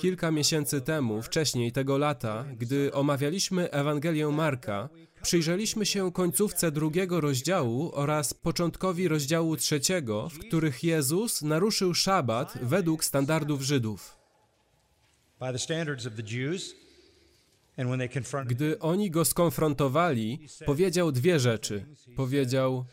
Kilka miesięcy temu, wcześniej tego lata, gdy omawialiśmy Ewangelię Marka, przyjrzeliśmy się końcówce drugiego rozdziału oraz początkowi rozdziału trzeciego, w których Jezus naruszył szabat według standardów Żydów. Gdy oni go skonfrontowali, powiedział dwie rzeczy. Powiedział: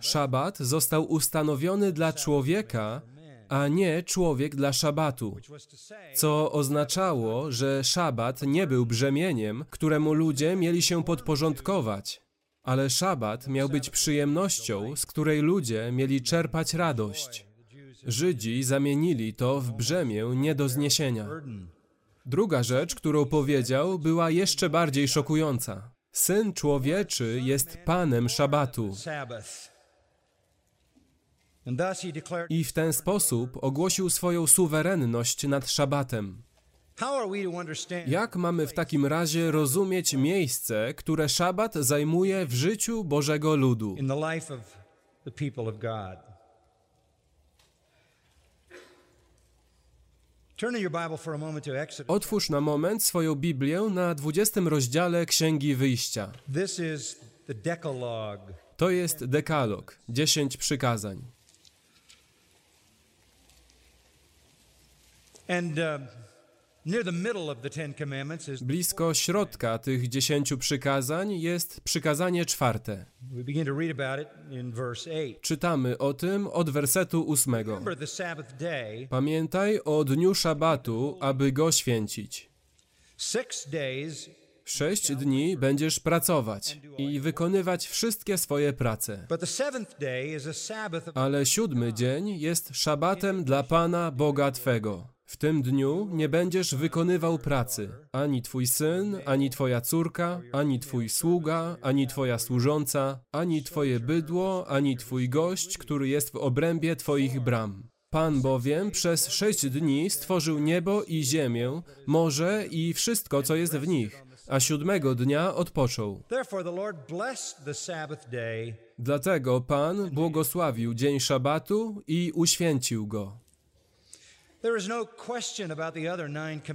Szabat został ustanowiony dla człowieka, a nie człowiek dla szabatu. Co oznaczało, że szabat nie był brzemieniem, któremu ludzie mieli się podporządkować, ale szabat miał być przyjemnością, z której ludzie mieli czerpać radość. Żydzi zamienili to w brzemię nie do zniesienia. Druga rzecz, którą powiedział, była jeszcze bardziej szokująca. Syn człowieczy jest panem szabatu. I w ten sposób ogłosił swoją suwerenność nad szabatem. Jak mamy w takim razie rozumieć miejsce, które szabat zajmuje w życiu Bożego ludu? Otwórz na moment swoją Biblię na 20 rozdziale Księgi Wyjścia. To jest dekalog, 10 przykazań. And uh, Blisko środka tych 10 przykazań jest przykazanie czwarte. we begin to read about it in verse 8. Czytamy o tym od wersetu 8. Remember the Sabbath day, Pamiętaj o dniu szabatu, aby go święcić. Sześć dni będziesz pracować i wykonywać wszystkie swoje prace. Ale siódmy dzień jest szabatem dla Pana Boga Twego. W tym dniu nie będziesz wykonywał pracy, ani twój syn, ani twoja córka, ani twój sługa, ani twoja służąca, ani twoje bydło, ani twój gość, który jest w obrębie twoich bram. Pan bowiem przez sześć dni stworzył niebo i ziemię, morze i wszystko, co jest w nich, a siódmego dnia odpoczął. Dlatego Pan błogosławił dzień szabatu i uświęcił go.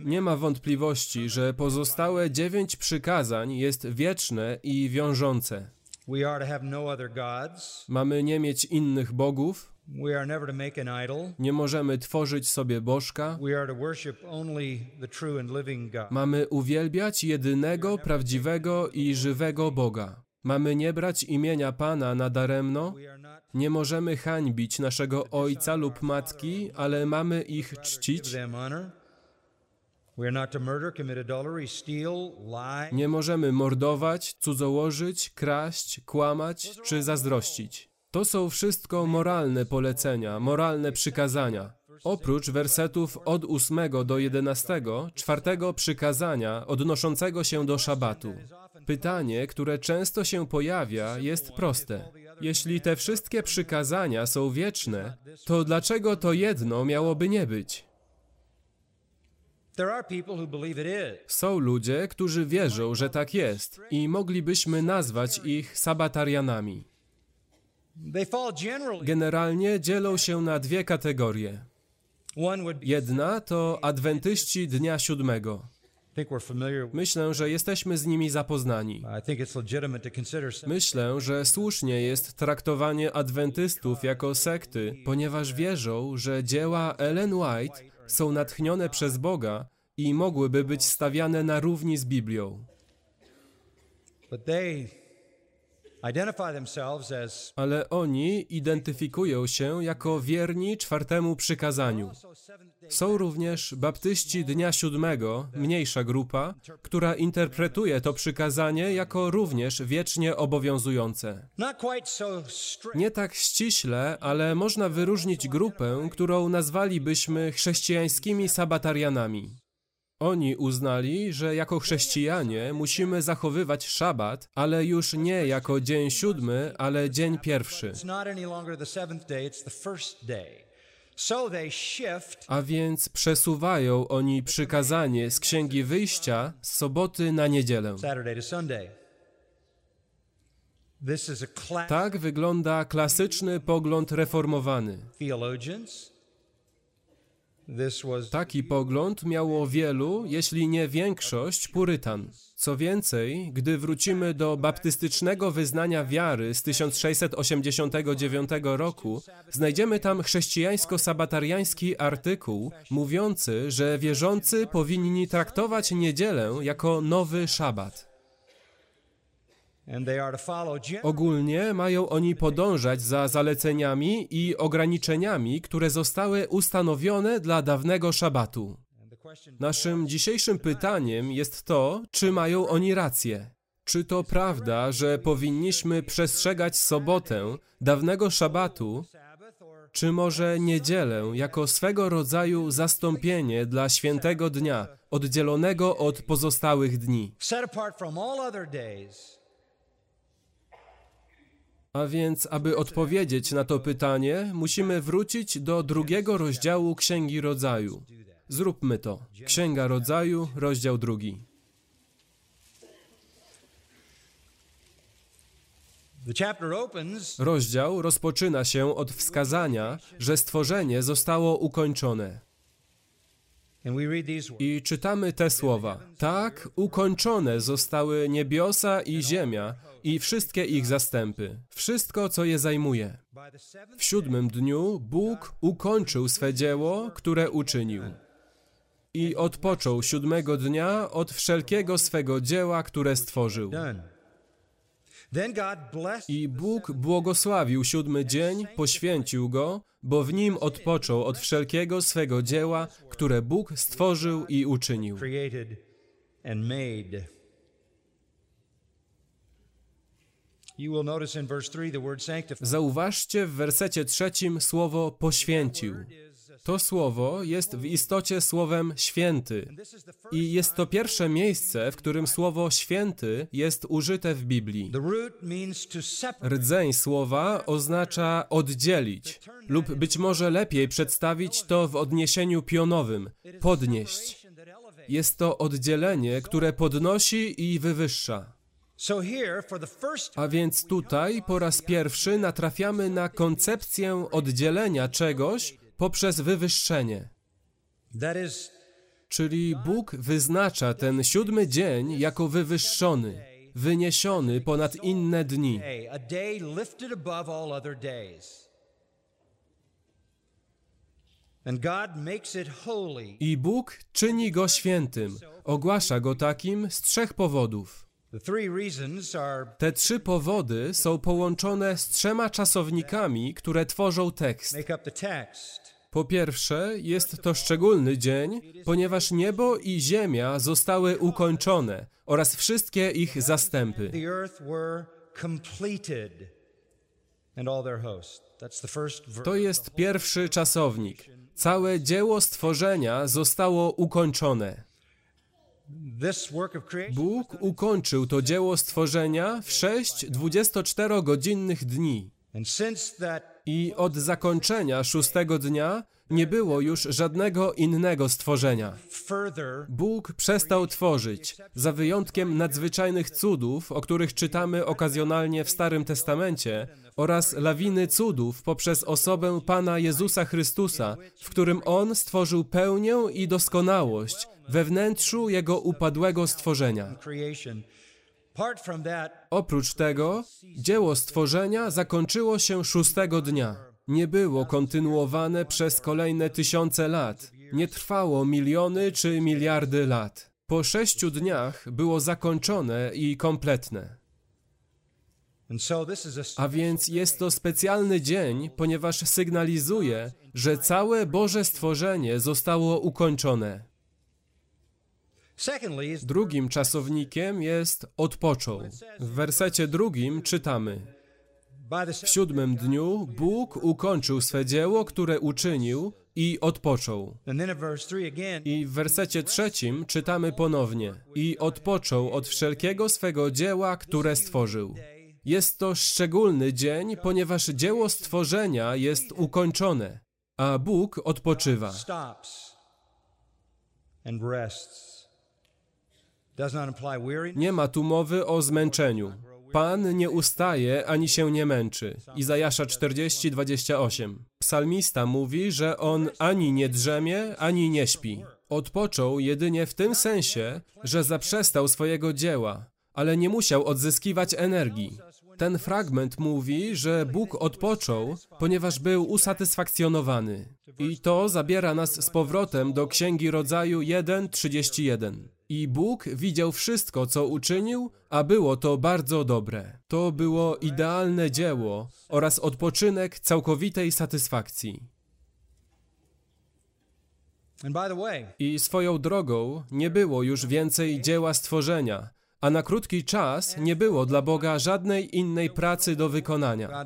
Nie ma wątpliwości, że pozostałe dziewięć przykazań jest wieczne i wiążące. No. Mamy nie mieć innych bogów, nie możemy tworzyć sobie bożka, mamy uwielbiać jedynego, prawdziwego i żywego Boga. Mamy nie brać imienia Pana nadaremno, nie możemy hańbić naszego ojca lub matki, ale mamy ich czcić. Nie możemy mordować, cudzołożyć, kraść, kłamać czy zazdrościć. To są wszystko moralne polecenia, moralne przykazania. Oprócz wersetów od 8 do 11, czwartego przykazania odnoszącego się do szabatu. Pytanie, które często się pojawia, jest proste. Jeśli te wszystkie przykazania są wieczne, to dlaczego to jedno miałoby nie być? Są ludzie, którzy wierzą, że tak jest i moglibyśmy nazwać ich sabatarianami. Generalnie dzielą się na dwie kategorie. Jedna to adwentyści dnia siódmego. Myślę, że jesteśmy z nimi zapoznani. Myślę, że słusznie jest traktowanie adwentystów jako sekty, ponieważ wierzą, że dzieła Ellen White są natchnione przez Boga i mogłyby być stawiane na równi z Biblią. Ale oni identyfikują się jako wierni czwartemu przykazaniu. Są również baptyści Dnia Siódmego, mniejsza grupa, która interpretuje to przykazanie jako również wiecznie obowiązujące. Nie tak ściśle, ale można wyróżnić grupę, którą nazwalibyśmy chrześcijańskimi sabatarianami. Oni uznali, że jako chrześcijanie musimy zachowywać szabat, ale już nie jako dzień siódmy, ale dzień pierwszy. A więc przesuwają oni przykazanie z Księgi Wyjścia z soboty na niedzielę. Tak wygląda klasyczny pogląd reformowany. Taki pogląd miało wielu, jeśli nie większość, purytan. Co więcej, gdy wrócimy do baptystycznego wyznania wiary z 1689 roku, znajdziemy tam chrześcijańsko-sabatariański artykuł mówiący, że wierzący powinni traktować niedzielę jako nowy szabat. Ogólnie mają oni podążać za zaleceniami i ograniczeniami, które zostały ustanowione dla dawnego szabatu. Naszym dzisiejszym pytaniem jest to, czy mają oni rację. Czy to prawda, że powinniśmy przestrzegać sobotę, dawnego szabatu, czy może niedzielę jako swego rodzaju zastąpienie dla świętego dnia, oddzielonego od pozostałych dni? A więc, aby odpowiedzieć na to pytanie, musimy wrócić do drugiego rozdziału Księgi Rodzaju. Zróbmy to. Księga Rodzaju, rozdział drugi. Rozdział rozpoczyna się od wskazania, że stworzenie zostało ukończone. and we read these words. I czytamy te słowa. Tak, ukończone zostały niebiosa i ziemia i wszystkie ich zastępy, wszystko, co je zajmuje. W siódmym dniu Bóg ukończył swe dzieło, które uczynił. I odpoczął siódmego dnia od wszelkiego swego dzieła, które stworzył. I Bóg błogosławił siódmy dzień, poświęcił go, bo w nim odpoczął od wszelkiego swego dzieła, które Bóg stworzył i uczynił. created and made. You will notice in verse 3 the word sanctify. Zauważcie w wersecie trzecim słowo poświęcił. To słowo jest w istocie słowem święty. I jest to pierwsze miejsce, w którym słowo święty jest użyte w Biblii. Rdzeń słowa oznacza oddzielić, lub być może lepiej przedstawić to w odniesieniu pionowym podnieść. Jest to oddzielenie, które podnosi i wywyższa. A więc tutaj po raz pierwszy natrafiamy na koncepcję oddzielenia czegoś poprzez wywyższenie. Czyli Bóg wyznacza ten siódmy dzień jako wywyższony, wyniesiony ponad inne dni. I Bóg czyni go świętym, ogłasza go takim z trzech powodów. Te trzy powody są połączone z trzema czasownikami, które tworzą tekst. Po pierwsze, jest to szczególny dzień, ponieważ niebo i ziemia zostały ukończone oraz wszystkie ich zastępy. To jest pierwszy czasownik. Całe dzieło stworzenia zostało ukończone. Bóg ukończył to dzieło stworzenia w sześć 24-godzinnych dni. I od zakończenia szóstego dnia nie było już żadnego innego stworzenia. Bóg przestał tworzyć, za wyjątkiem nadzwyczajnych cudów, o których czytamy okazjonalnie w Starym Testamencie, oraz lawiny cudów poprzez osobę Pana Jezusa Chrystusa, w którym On stworzył pełnię i doskonałość we wnętrzu Jego upadłego stworzenia. Oprócz tego, dzieło stworzenia zakończyło się szóstego dnia. Nie było kontynuowane przez kolejne tysiące lat. Nie trwało miliony czy miliardy lat. Po sześciu dniach było zakończone i kompletne. A więc jest to specjalny dzień, ponieważ sygnalizuje, że całe Boże stworzenie zostało ukończone. Drugim czasownikiem jest odpoczął. W wersecie drugim czytamy: W siódmym dniu Bóg ukończył swe dzieło, które uczynił i odpoczął. and then in verse 3 again I w wersecie trzecim czytamy ponownie: I odpoczął od wszelkiego swego dzieła, które stworzył. Jest to szczególny dzień, ponieważ dzieło stworzenia jest ukończone, a Bóg odpoczywa. and rests Nie ma tu mowy o zmęczeniu. Pan nie ustaje ani się nie męczy. Izajasza 40, 28. Psalmista mówi, że on ani nie drzemie, ani nie śpi. Odpoczął jedynie w tym sensie, że zaprzestał swojego dzieła, ale nie musiał odzyskiwać energii. Ten fragment mówi, że Bóg odpoczął, ponieważ był usatysfakcjonowany. I to zabiera nas z powrotem do Księgi Rodzaju 1:31. I Bóg widział wszystko, co uczynił, a było to bardzo dobre. To było idealne dzieło oraz odpoczynek całkowitej satysfakcji. I swoją drogą nie było już więcej dzieła stworzenia, a na krótki czas nie było dla Boga żadnej innej pracy do wykonania.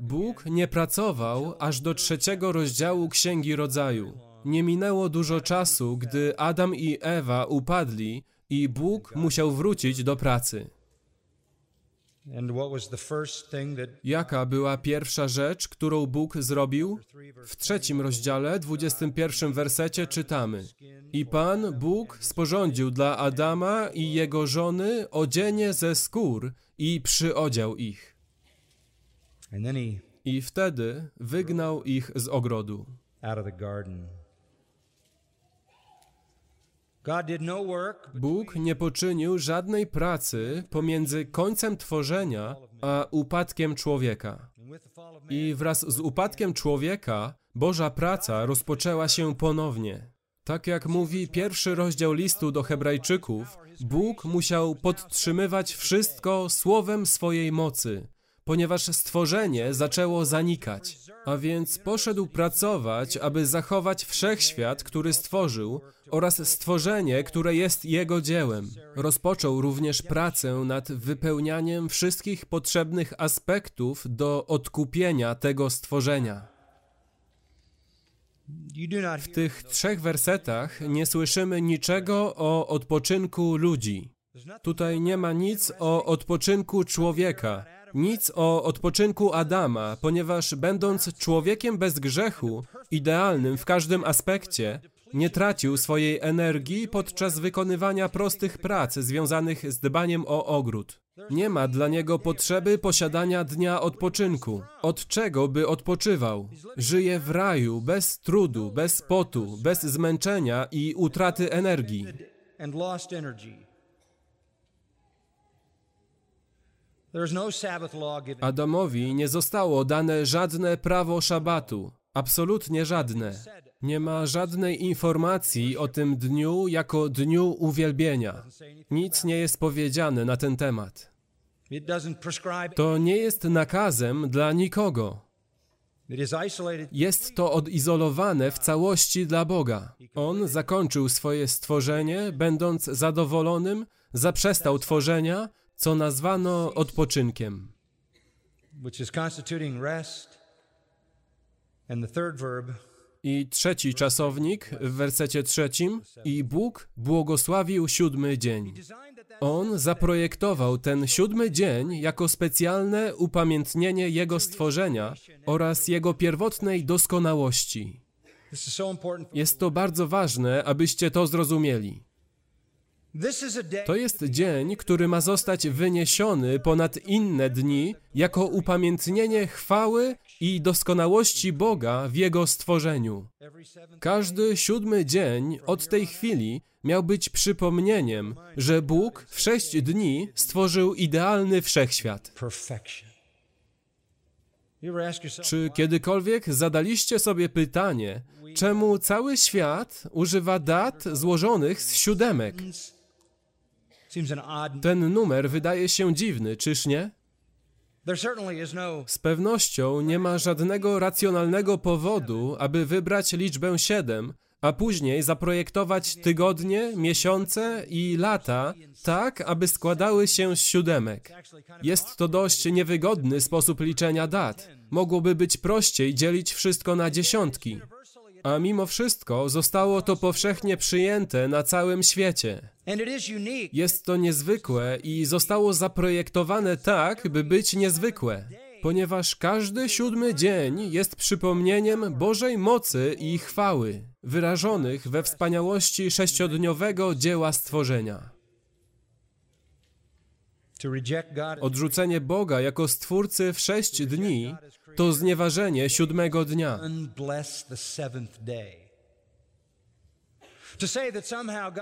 Bóg nie pracował aż do trzeciego rozdziału Księgi Rodzaju. Nie minęło dużo czasu, gdy Adam i Ewa upadli i Bóg musiał wrócić do pracy. Jaka była pierwsza rzecz, którą Bóg zrobił? W trzecim rozdziale, 21 wersecie czytamy: I Pan Bóg sporządził dla Adama i jego żony odzienie ze skór i przyodział ich. I wtedy wygnał ich z ogrodu. No Bóg nie poczynił żadnej pracy pomiędzy końcem tworzenia a upadkiem człowieka. I wraz z upadkiem człowieka Boża praca rozpoczęła się ponownie. Tak jak mówi pierwszy rozdział listu do Hebrajczyków, Bóg musiał podtrzymywać wszystko słowem swojej mocy, ponieważ stworzenie zaczęło zanikać. A więc poszedł pracować, aby zachować wszechświat, który stworzył, oraz stworzenie, które jest jego dziełem. Rozpoczął również pracę nad wypełnianiem wszystkich potrzebnych aspektów do odkupienia tego stworzenia. W tych trzech wersetach nie słyszymy niczego o odpoczynku ludzi. Tutaj nie ma nic o odpoczynku człowieka, nic o odpoczynku Adama, ponieważ będąc człowiekiem bez grzechu, idealnym w każdym aspekcie, nie tracił swojej energii podczas wykonywania prostych prac związanych z dbaniem o ogród. Nie ma dla niego potrzeby posiadania dnia odpoczynku. Od czego by odpoczywał? Żyje w raju, bez trudu, bez potu, bez zmęczenia i utraty energii. Adamowi nie zostało dane żadne prawo szabatu, absolutnie żadne. Nie ma żadnej informacji o tym dniu jako dniu uwielbienia. Nic nie jest powiedziane na ten temat. To nie jest nakazem dla nikogo. Jest to odizolowane w całości dla Boga. On zakończył swoje stworzenie, będąc zadowolonym, zaprzestał tworzenia, co nazwano odpoczynkiem. I trzeci czasownik w wersecie trzecim. I Bóg błogosławił siódmy dzień. On zaprojektował ten siódmy dzień jako specjalne upamiętnienie Jego stworzenia oraz Jego pierwotnej doskonałości. Jest to bardzo ważne, abyście to zrozumieli. To jest dzień, który ma zostać wyniesiony ponad inne dni jako upamiętnienie chwały i doskonałości Boga w Jego stworzeniu. Każdy siódmy dzień od tej chwili miał być przypomnieniem, że Bóg w sześć dni stworzył idealny wszechświat. Czy kiedykolwiek zadaliście sobie pytanie, czemu cały świat używa dat złożonych z siódemek? Ten numer wydaje się dziwny, czyż nie? No Z pewnością nie ma żadnego racjonalnego powodu, aby wybrać liczbę 7, a później zaprojektować tygodnie, miesiące i lata tak, aby składały się z siódemek. Jest to dość niewygodny sposób liczenia dat. Mogłoby być prościej dzielić wszystko na dziesiątki. A mimo wszystko zostało to powszechnie przyjęte na całym świecie. Jest to niezwykłe i zostało zaprojektowane tak, by być niezwykłe, ponieważ każdy siódmy dzień jest przypomnieniem Bożej mocy i chwały, wyrażonych we wspaniałości sześciodniowego dzieła stworzenia. Odrzucenie Boga jako Stwórcy w sześć dni to znieważenie siódmego dnia.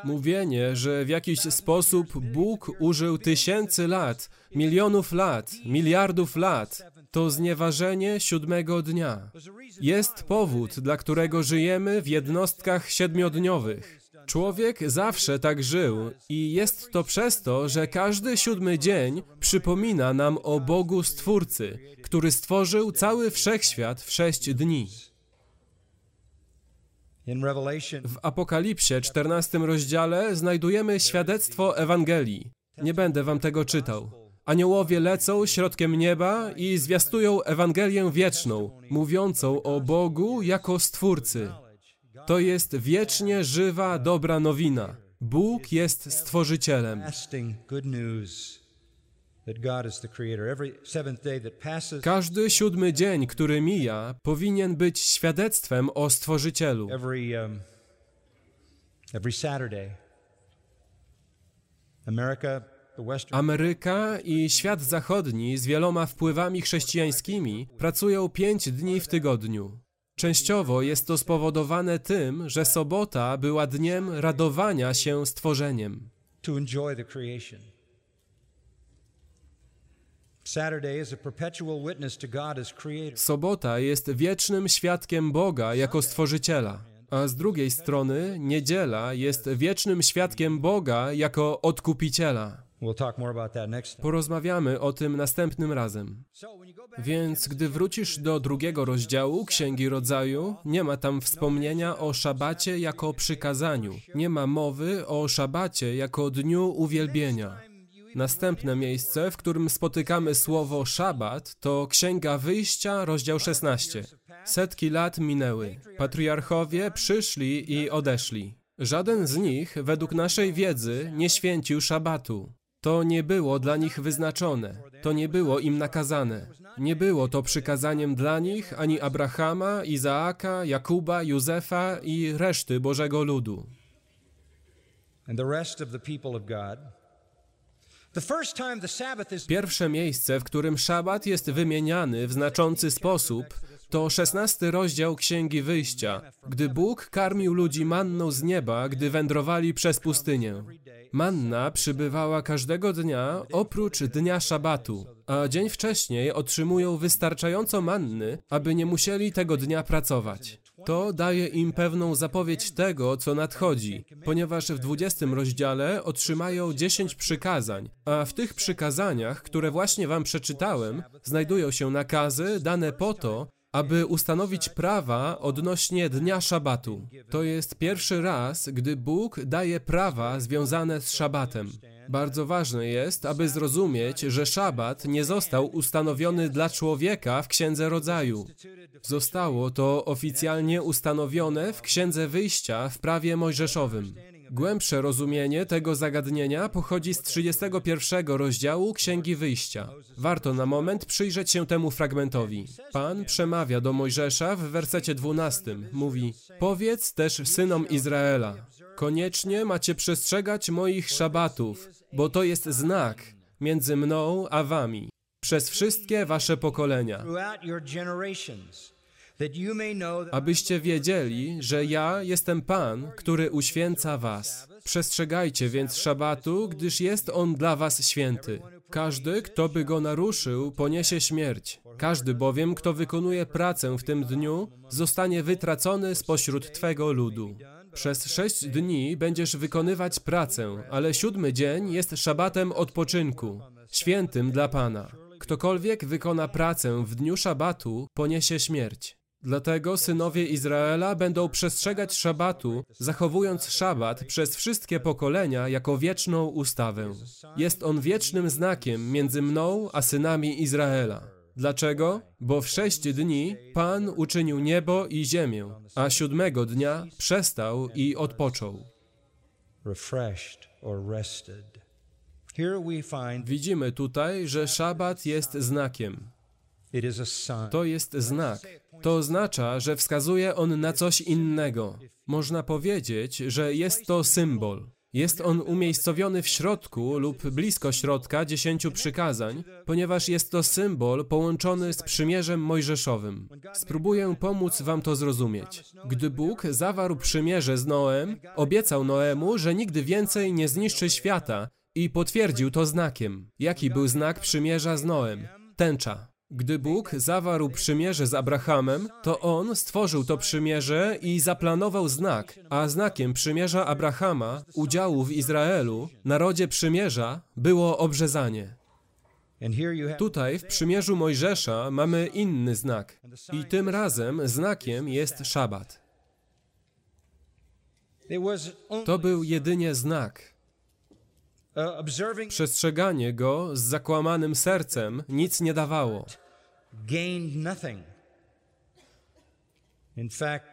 Mówienie, że w jakiś sposób Bóg użył tysięcy lat, milionów lat, miliardów lat, to znieważenie siódmego dnia. Jest powód, dla którego żyjemy w jednostkach siedmiodniowych. Człowiek zawsze tak żył i jest to przez to, że każdy siódmy dzień przypomina nam o Bogu Stwórcy, który stworzył cały wszechświat w sześć dni. W Apokalipsie, 14 rozdziale, znajdujemy świadectwo Ewangelii. Nie będę wam tego czytał. Aniołowie lecą środkiem nieba i zwiastują Ewangelię wieczną, mówiącą o Bogu jako Stwórcy. To jest wiecznie żywa, dobra nowina. Bóg jest Stworzycielem. Każdy siódmy dzień, który mija, powinien być świadectwem o Stworzycielu. um, Ameryka i świat zachodni z wieloma wpływami chrześcijańskimi pracują pięć dni w tygodniu. Częściowo jest to spowodowane tym, że sobota była dniem radowania się stworzeniem. Sobota jest wiecznym świadkiem Boga jako stworzyciela, a z drugiej strony niedziela jest wiecznym świadkiem Boga jako odkupiciela. Porozmawiamy o tym następnym razem. Więc gdy wrócisz do drugiego rozdziału Księgi Rodzaju, nie ma tam wspomnienia o szabacie jako przykazaniu. Nie ma mowy o szabacie jako dniu uwielbienia. Następne miejsce, w którym spotykamy słowo szabat, to Księga Wyjścia, rozdział 16. Setki lat minęły. Patriarchowie przyszli i odeszli. Żaden z nich, według naszej wiedzy, nie święcił szabatu. To nie było dla nich wyznaczone, to nie było im nakazane. Nie było to przykazaniem dla nich ani Abrahama, Izaaka, Jakuba, Józefa i reszty Bożego ludu. Pierwsze miejsce, w którym szabat jest wymieniany w znaczący sposób, to szesnasty rozdział Księgi Wyjścia, gdy Bóg karmił ludzi manną z nieba, gdy wędrowali przez pustynię. Manna przybywała każdego dnia oprócz dnia szabatu, a dzień wcześniej otrzymują wystarczająco manny, aby nie musieli tego dnia pracować. To daje im pewną zapowiedź tego, co nadchodzi, ponieważ w 20 rozdziale otrzymają 10 przykazań, a w tych przykazaniach, które właśnie wam przeczytałem, znajdują się nakazy dane po to, aby ustanowić prawa odnośnie dnia szabatu. To jest pierwszy raz, gdy Bóg daje prawa związane z szabatem. Bardzo ważne jest, aby zrozumieć, że szabat nie został ustanowiony dla człowieka w Księdze Rodzaju. Zostało to oficjalnie ustanowione w Księdze Wyjścia w prawie mojżeszowym. Głębsze rozumienie tego zagadnienia pochodzi z 31 rozdziału Księgi Wyjścia. Warto na moment przyjrzeć się temu fragmentowi. Pan przemawia do Mojżesza w wersecie 12. Mówi: Powiedz też synom Izraela: Koniecznie macie przestrzegać moich szabatów, bo to jest znak między mną a wami przez wszystkie wasze pokolenia. Abyście wiedzieli, że ja jestem Pan, który uświęca was. Przestrzegajcie więc szabatu, gdyż jest on dla was święty. Każdy, kto by go naruszył, poniesie śmierć. Każdy bowiem, kto wykonuje pracę w tym dniu, zostanie wytracony spośród twego ludu. Przez sześć dni będziesz wykonywać pracę, ale siódmy dzień jest szabatem odpoczynku, świętym dla Pana. Ktokolwiek wykona pracę w dniu szabatu, poniesie śmierć. Dlatego synowie Izraela będą przestrzegać szabatu, zachowując szabat przez wszystkie pokolenia jako wieczną ustawę. Jest on wiecznym znakiem między mną a synami Izraela. Dlaczego? Bo w sześć dni Pan uczynił niebo i ziemię, a siódmego dnia przestał i odpoczął. Widzimy tutaj, że szabat jest znakiem. To jest znak. To oznacza, że wskazuje on na coś innego. Można powiedzieć, że jest to symbol. Jest on umiejscowiony w środku lub blisko środka dziesięciu przykazań, ponieważ jest to symbol połączony z przymierzem mojżeszowym. Spróbuję pomóc wam to zrozumieć. Gdy Bóg zawarł przymierze z Noem, obiecał Noemu, że nigdy więcej nie zniszczy świata i potwierdził to znakiem. Jaki był znak przymierza z Noem? Tęcza. Gdy Bóg zawarł przymierze z Abrahamem, to on stworzył to przymierze i zaplanował znak, a znakiem przymierza Abrahama, udziału w Izraelu, narodzie przymierza, było obrzezanie. Tutaj w przymierzu Mojżesza mamy inny znak i tym razem znakiem jest szabat. To był jedynie znak. Przestrzeganie go z zakłamanym sercem nic nie dawało.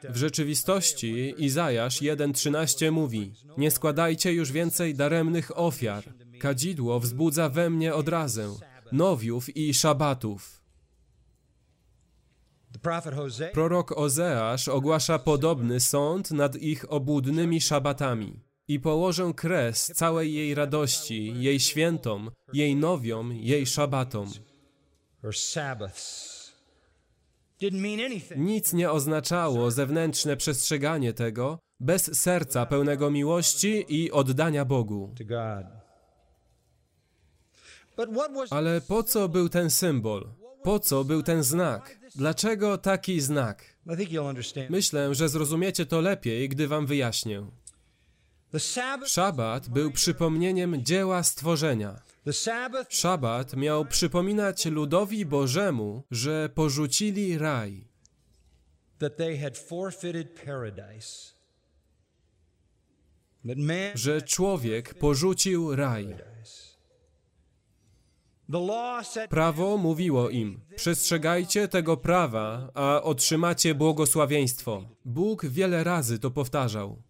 W rzeczywistości Izajasz 1:13 mówi: Nie składajcie już więcej daremnych ofiar. Kadzidło wzbudza we mnie odrazę, nowiów i szabatów. Prorok Ozeasz ogłasza podobny sąd nad ich obłudnymi szabatami. I położę kres całej jej radości, jej świętom, jej nowiom, jej szabatom. Nic nie oznaczało zewnętrzne przestrzeganie tego bez serca pełnego miłości i oddania Bogu. Ale po co był ten symbol? Po co był ten znak? Dlaczego taki znak? Myślę, że zrozumiecie to lepiej, gdy wam wyjaśnię. Szabat był przypomnieniem dzieła stworzenia. Szabat miał przypominać ludowi Bożemu, że porzucili raj. Że człowiek porzucił raj. Prawo mówiło im: przestrzegajcie tego prawa, a otrzymacie błogosławieństwo. Bóg wiele razy to powtarzał.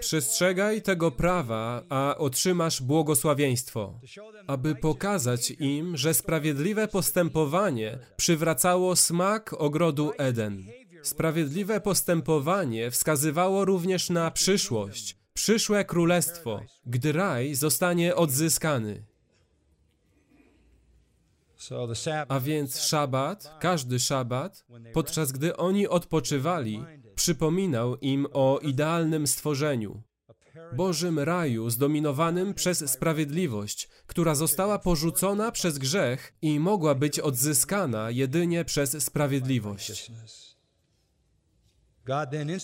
Przestrzegaj tego prawa, a otrzymasz błogosławieństwo, aby pokazać im, że sprawiedliwe postępowanie przywracało smak ogrodu Eden. Sprawiedliwe postępowanie wskazywało również na przyszłość, przyszłe królestwo, gdy raj zostanie odzyskany. A więc szabat, każdy szabat, podczas gdy oni odpoczywali, przypominał im o idealnym stworzeniu, Bożym raju zdominowanym przez sprawiedliwość, która została porzucona przez grzech i mogła być odzyskana jedynie przez sprawiedliwość.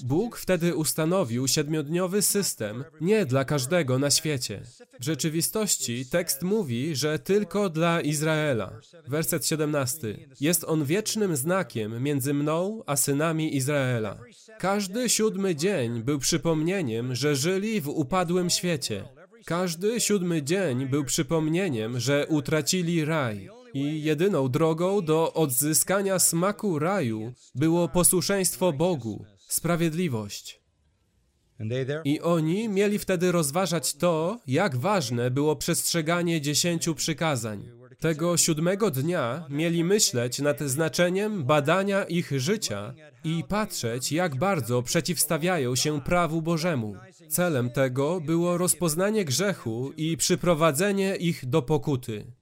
Bóg wtedy ustanowił siedmiodniowy system nie dla każdego na świecie. W rzeczywistości tekst mówi, że tylko dla Izraela. Werset 17. Jest on wiecznym znakiem między mną a synami Izraela. Każdy siódmy dzień był przypomnieniem, że żyli w upadłym świecie. Każdy siódmy dzień był przypomnieniem, że utracili raj. I jedyną drogą do odzyskania smaku raju było posłuszeństwo Bogu, sprawiedliwość. I oni mieli wtedy rozważać to, jak ważne było przestrzeganie dziesięciu przykazań. Tego siódmego dnia mieli myśleć nad znaczeniem badania ich życia i patrzeć, jak bardzo przeciwstawiają się prawu Bożemu. Celem tego było rozpoznanie grzechu i przyprowadzenie ich do pokuty.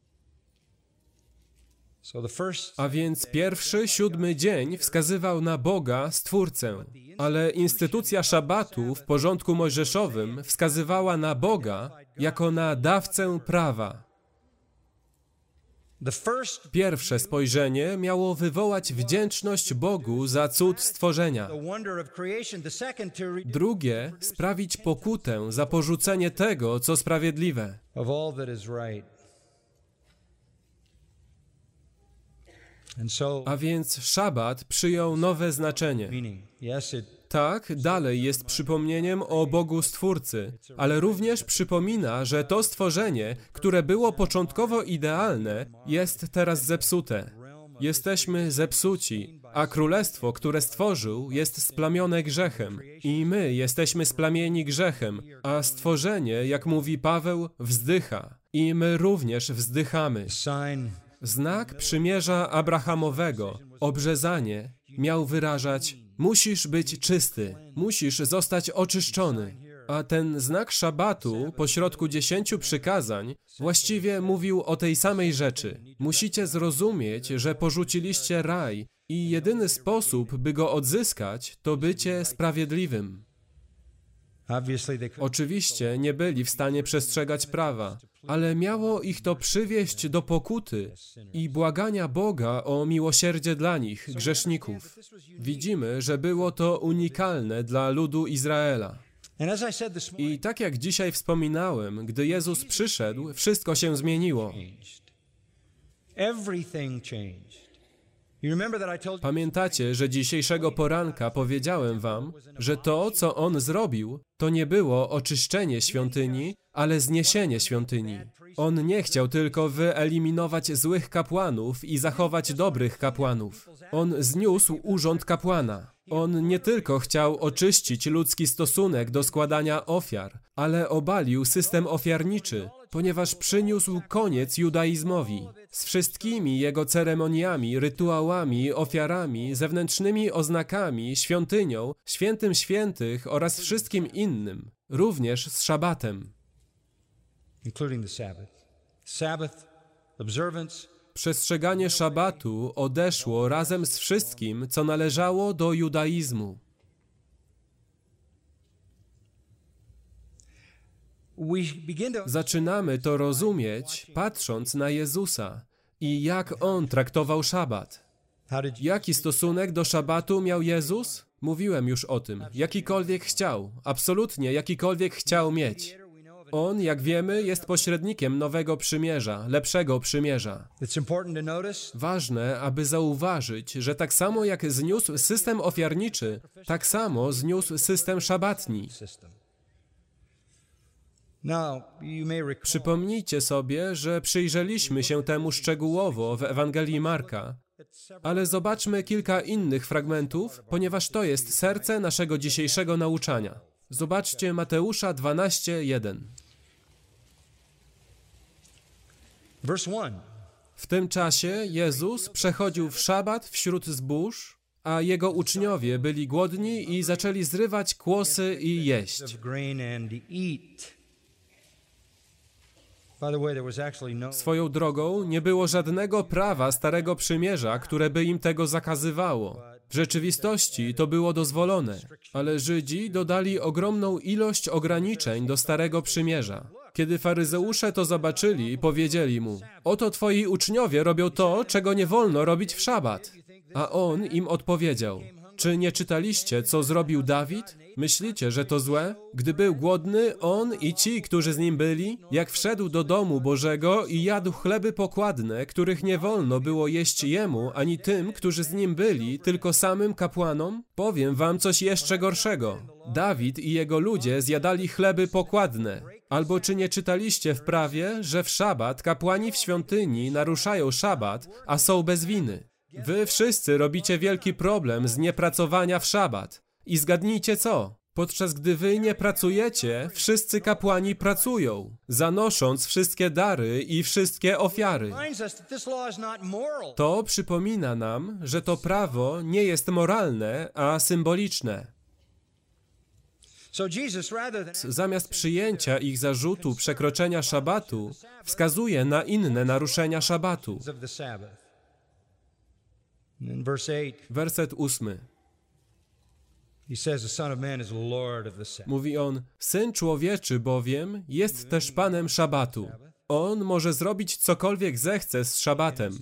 A więc pierwszy, siódmy dzień wskazywał na Boga, Stwórcę, ale instytucja szabatu w porządku mojżeszowym wskazywała na Boga jako na dawcę prawa. Pierwsze spojrzenie miało wywołać wdzięczność Bogu za cud stworzenia. Drugie sprawić pokutę za porzucenie tego, co sprawiedliwe. A więc szabat przyjął nowe znaczenie. Tak, dalej jest przypomnieniem o Bogu Stwórcy, ale również przypomina, że to stworzenie, które było początkowo idealne, jest teraz zepsute. Jesteśmy zepsuci, a królestwo, które stworzył, jest splamione grzechem. I my jesteśmy splamieni grzechem, a stworzenie, jak mówi Paweł, wzdycha. I my również wzdychamy. Znak przymierza Abrahamowego, obrzezanie, miał wyrażać: Musisz być czysty, musisz zostać oczyszczony. A ten znak szabatu pośrodku dziesięciu przykazań właściwie mówił o tej samej rzeczy. Musicie zrozumieć, że porzuciliście raj i jedyny sposób, by go odzyskać, to bycie sprawiedliwym. Oczywiście nie byli w stanie przestrzegać prawa, ale miało ich to przywieść do pokuty i błagania Boga o miłosierdzie dla nich, grzeszników. Widzimy, że było to unikalne dla ludu Izraela. I tak jak dzisiaj wspominałem, gdy Jezus przyszedł, wszystko się zmieniło. Everything changed. Pamiętacie, że dzisiejszego poranka powiedziałem wam, że to, co On zrobił, to nie było oczyszczenie świątyni, ale zniesienie świątyni. On nie chciał tylko wyeliminować złych kapłanów i zachować dobrych kapłanów. On zniósł urząd kapłana. On nie tylko chciał oczyścić ludzki stosunek do składania ofiar, ale obalił system ofiarniczy, ponieważ przyniósł koniec judaizmowi. Z wszystkimi jego ceremoniami, rytuałami, ofiarami, zewnętrznymi oznakami, świątynią, świętym świętych oraz wszystkim innym, również z szabatem. Przestrzeganie szabatu odeszło razem z wszystkim, co należało do judaizmu. we begin to Zaczynamy to rozumieć, patrząc na Jezusa i jak on traktował szabat. Jaki stosunek do szabatu miał Jezus? Mówiłem już o tym. Jakikolwiek chciał, absolutnie jakikolwiek chciał mieć. On, jak wiemy, jest pośrednikiem nowego przymierza, lepszego przymierza. Ważne, aby zauważyć, że tak samo jak zniósł system ofiarniczy, tak samo zniósł system szabatni. Przypomnijcie sobie, że przyjrzeliśmy się temu szczegółowo w Ewangelii Marka, ale zobaczmy kilka innych fragmentów, ponieważ to jest serce naszego dzisiejszego nauczania. Zobaczcie Mateusza 12:1. verse 1. W tym czasie Jezus przechodził w szabat wśród zbóż, a jego uczniowie byli głodni i zaczęli zrywać kłosy i jeść. Swoją drogą nie było żadnego prawa Starego Przymierza, które by im tego zakazywało. W rzeczywistości to było dozwolone, ale Żydzi dodali ogromną ilość ograniczeń do Starego Przymierza. Kiedy faryzeusze to zobaczyli, powiedzieli mu: Oto twoi uczniowie robią to, czego nie wolno robić w szabat. A on im odpowiedział: Czy nie czytaliście, co zrobił Dawid? Myślicie, że to złe? Gdy był głodny, on i ci, którzy z nim byli, jak wszedł do domu Bożego i jadł chleby pokładne, których nie wolno było jeść jemu, ani tym, którzy z nim byli, tylko samym kapłanom? Powiem wam coś jeszcze gorszego. Dawid i jego ludzie zjadali chleby pokładne. Albo czy nie czytaliście w prawie, że w szabat kapłani w świątyni naruszają szabat, a są bez winy? Wy wszyscy robicie wielki problem z niepracowania w szabat. I zgadnijcie co? Podczas gdy wy nie pracujecie, wszyscy kapłani pracują, zanosząc wszystkie dary i wszystkie ofiary. To przypomina nam, że to prawo nie jest moralne, a symboliczne. Zamiast przyjęcia ich zarzutu przekroczenia szabatu, wskazuje na inne naruszenia szabatu. The Sabbath. Mówi on, Syn człowieczy bowiem jest też Panem szabatu. On może zrobić cokolwiek zechce z szabatem.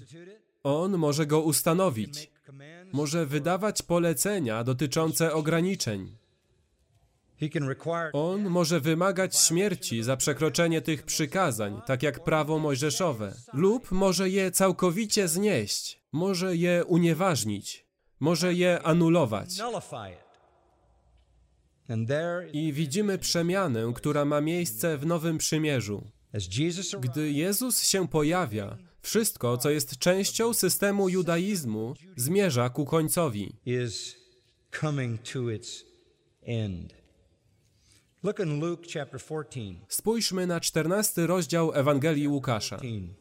On może go ustanowić. Może wydawać polecenia dotyczące ograniczeń. On może wymagać śmierci za przekroczenie tych przykazań, tak jak prawo mojżeszowe, lub może je całkowicie znieść, może je unieważnić, może je anulować. I widzimy przemianę, która ma miejsce w Nowym Przymierzu. Gdy Jezus się pojawia, wszystko, co jest częścią systemu judaizmu, zmierza ku końcowi. Spójrzmy na 14 rozdział Ewangelii Łukasza. 14.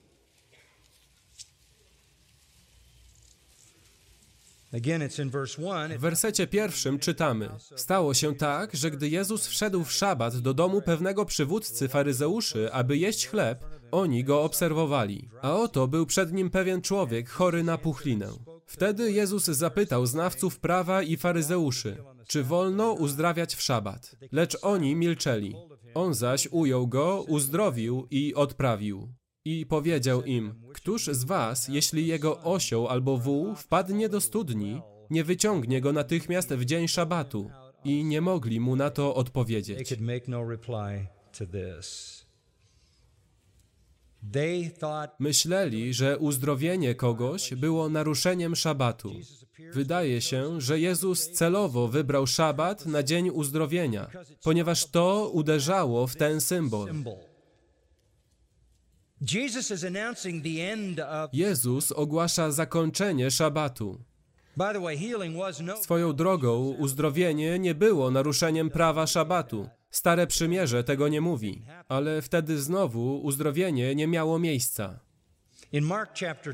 Again, it's in verse 1. W wersecie pierwszym czytamy: Stało się tak, że gdy Jezus wszedł w szabat do domu pewnego przywódcy faryzeuszy, aby jeść chleb, oni go obserwowali. A oto był przed nim pewien człowiek chory na puchlinę. Wtedy Jezus zapytał znawców prawa i faryzeuszy, czy wolno uzdrawiać w szabat. Lecz oni milczeli. On zaś ujął go, uzdrowił i odprawił. I powiedział im, któż z was, jeśli jego osioł albo wół wpadnie do studni, nie wyciągnie go natychmiast w dzień szabatu? I nie mogli mu na to odpowiedzieć. Myśleli, że uzdrowienie kogoś było naruszeniem szabatu. Wydaje się, że Jezus celowo wybrał szabat na dzień uzdrowienia, ponieważ to uderzało w ten symbol. Jezus ogłasza zakończenie szabatu. No. Swoją drogą, uzdrowienie nie było naruszeniem prawa szabatu. Stare przymierze tego nie mówi, ale wtedy znowu uzdrowienie nie miało miejsca.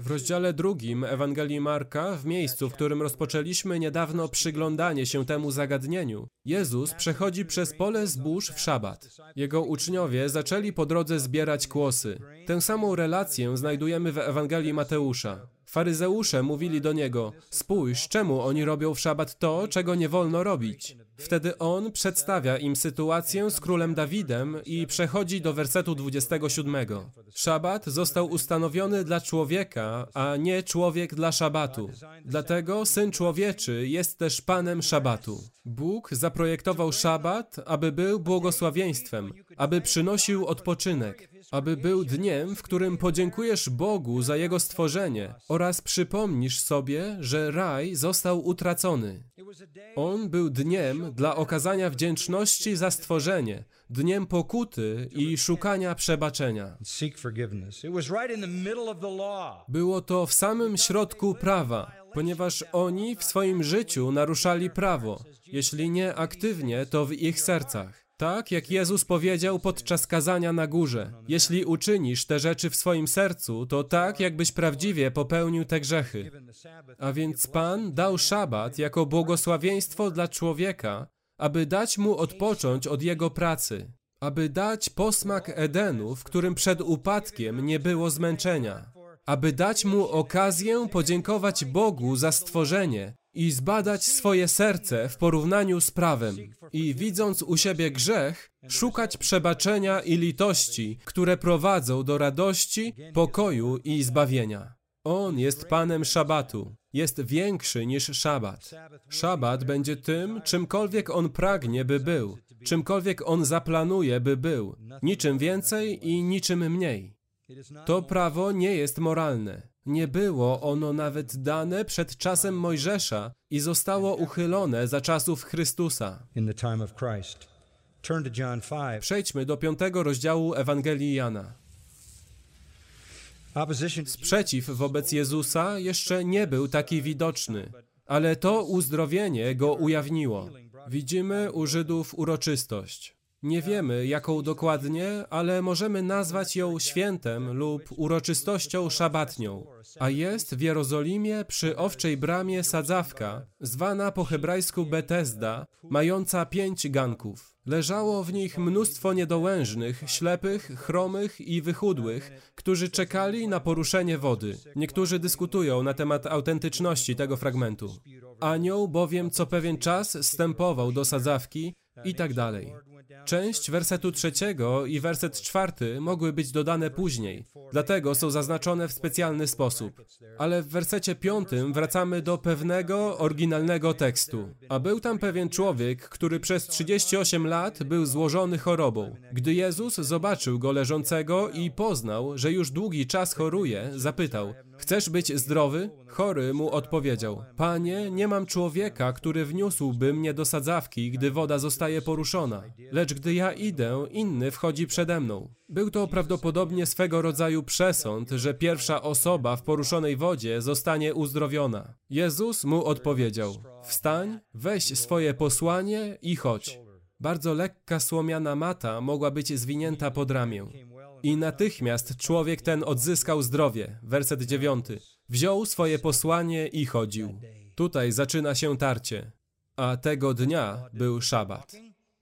W rozdziale drugim Ewangelii Marka, w miejscu, w którym rozpoczęliśmy niedawno przyglądanie się temu zagadnieniu, Jezus przechodzi przez pole zbóż w szabat. Jego uczniowie zaczęli po drodze zbierać kłosy. Tę samą relację znajdujemy w Ewangelii Mateusza. Faryzeusze mówili do niego: Spójrz, czemu oni robią w szabat to, czego nie wolno robić. Wtedy on przedstawia im sytuację z królem Dawidem i przechodzi do wersetu 27. Szabat został ustanowiony dla człowieka, a nie człowiek dla szabatu. Dlatego syn człowieczy jest też panem szabatu. Bóg zaprojektował szabat, aby był błogosławieństwem, aby przynosił odpoczynek, aby był dniem, w którym podziękujesz Bogu za jego stworzenie oraz przypomnisz sobie, że raj został utracony. On był dniem dla okazania wdzięczności za stworzenie, dniem pokuty i szukania przebaczenia. Było to w samym środku prawa, ponieważ oni w swoim życiu naruszali prawo, jeśli nie aktywnie, to w ich sercach. Tak jak Jezus powiedział podczas kazania na górze: Jeśli uczynisz te rzeczy w swoim sercu, to tak, jakbyś prawdziwie popełnił te grzechy. A więc Pan dał szabat jako błogosławieństwo dla człowieka, aby dać mu odpocząć od jego pracy, aby dać posmak Edenu, w którym przed upadkiem nie było zmęczenia, aby dać mu okazję podziękować Bogu za stworzenie i zbadać swoje serce w porównaniu z prawem i widząc u siebie grzech, szukać przebaczenia i litości, które prowadzą do radości, pokoju i zbawienia. On jest Panem Szabatu, jest większy niż Szabat. Szabat będzie tym, czymkolwiek on pragnie, by był, czymkolwiek on zaplanuje, by był, niczym więcej i niczym mniej. To prawo nie jest moralne. Nie było ono nawet dane przed czasem Mojżesza i zostało uchylone za czasów Chrystusa. in the time of Christ. Turn to John 5. Przejdźmy do piątego rozdziału Ewangelii Jana. Sprzeciw wobec Jezusa jeszcze nie był taki widoczny, ale to uzdrowienie go ujawniło. Widzimy u Żydów uroczystość. Nie wiemy, jaką dokładnie, ale możemy nazwać ją świętem lub uroczystością szabatnią. A jest w Jerozolimie przy owczej bramie sadzawka, zwana po hebrajsku Betesda, mająca pięć ganków. Leżało w nich mnóstwo niedołężnych, ślepych, chromych i wychudłych, którzy czekali na poruszenie wody. Niektórzy dyskutują na temat autentyczności tego fragmentu. Anioł bowiem co pewien czas stępował do sadzawki i tak dalej. Część wersetu trzeciego i werset czwarty mogły być dodane później, dlatego są zaznaczone w specjalny sposób. Ale w wersecie piątym wracamy do pewnego, oryginalnego tekstu. A był tam pewien człowiek, który przez 38 lat był złożony chorobą. Gdy Jezus zobaczył go leżącego i poznał, że już długi czas choruje, zapytał: Chcesz być zdrowy? Chory mu odpowiedział: Panie, nie mam człowieka, który wniósłby mnie do sadzawki, gdy woda zostaje poruszona. Lecz gdy ja idę, inny wchodzi przede mną. Był to prawdopodobnie swego rodzaju przesąd, że pierwsza osoba w poruszonej wodzie zostanie uzdrowiona. Jezus mu odpowiedział: Wstań, weź swoje posłanie i chodź. Bardzo lekka słomiana mata mogła być zwinięta pod ramię. I natychmiast człowiek ten odzyskał zdrowie. Werset dziewiąty. Wziął swoje posłanie i chodził. Tutaj zaczyna się tarcie. A tego dnia był szabat.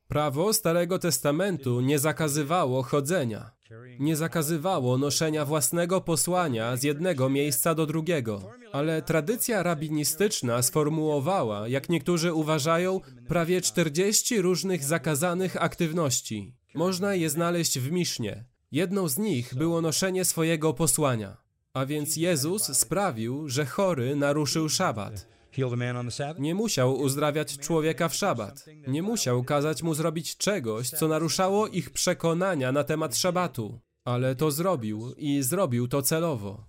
Prawo Starego Testamentu nie zakazywało chodzenia, nie zakazywało noszenia własnego posłania z jednego miejsca do drugiego, ale tradycja rabinistyczna sformułowała, jak niektórzy uważają, prawie 40 różnych zakazanych aktywności. Można je znaleźć w Misznie. Jedną z nich było noszenie swojego posłania. A więc Jezus sprawił, że chory naruszył szabat. Nie musiał uzdrawiać człowieka w szabat. Nie musiał kazać mu zrobić czegoś, co naruszało ich przekonania na temat szabatu. Ale to zrobił i zrobił to celowo.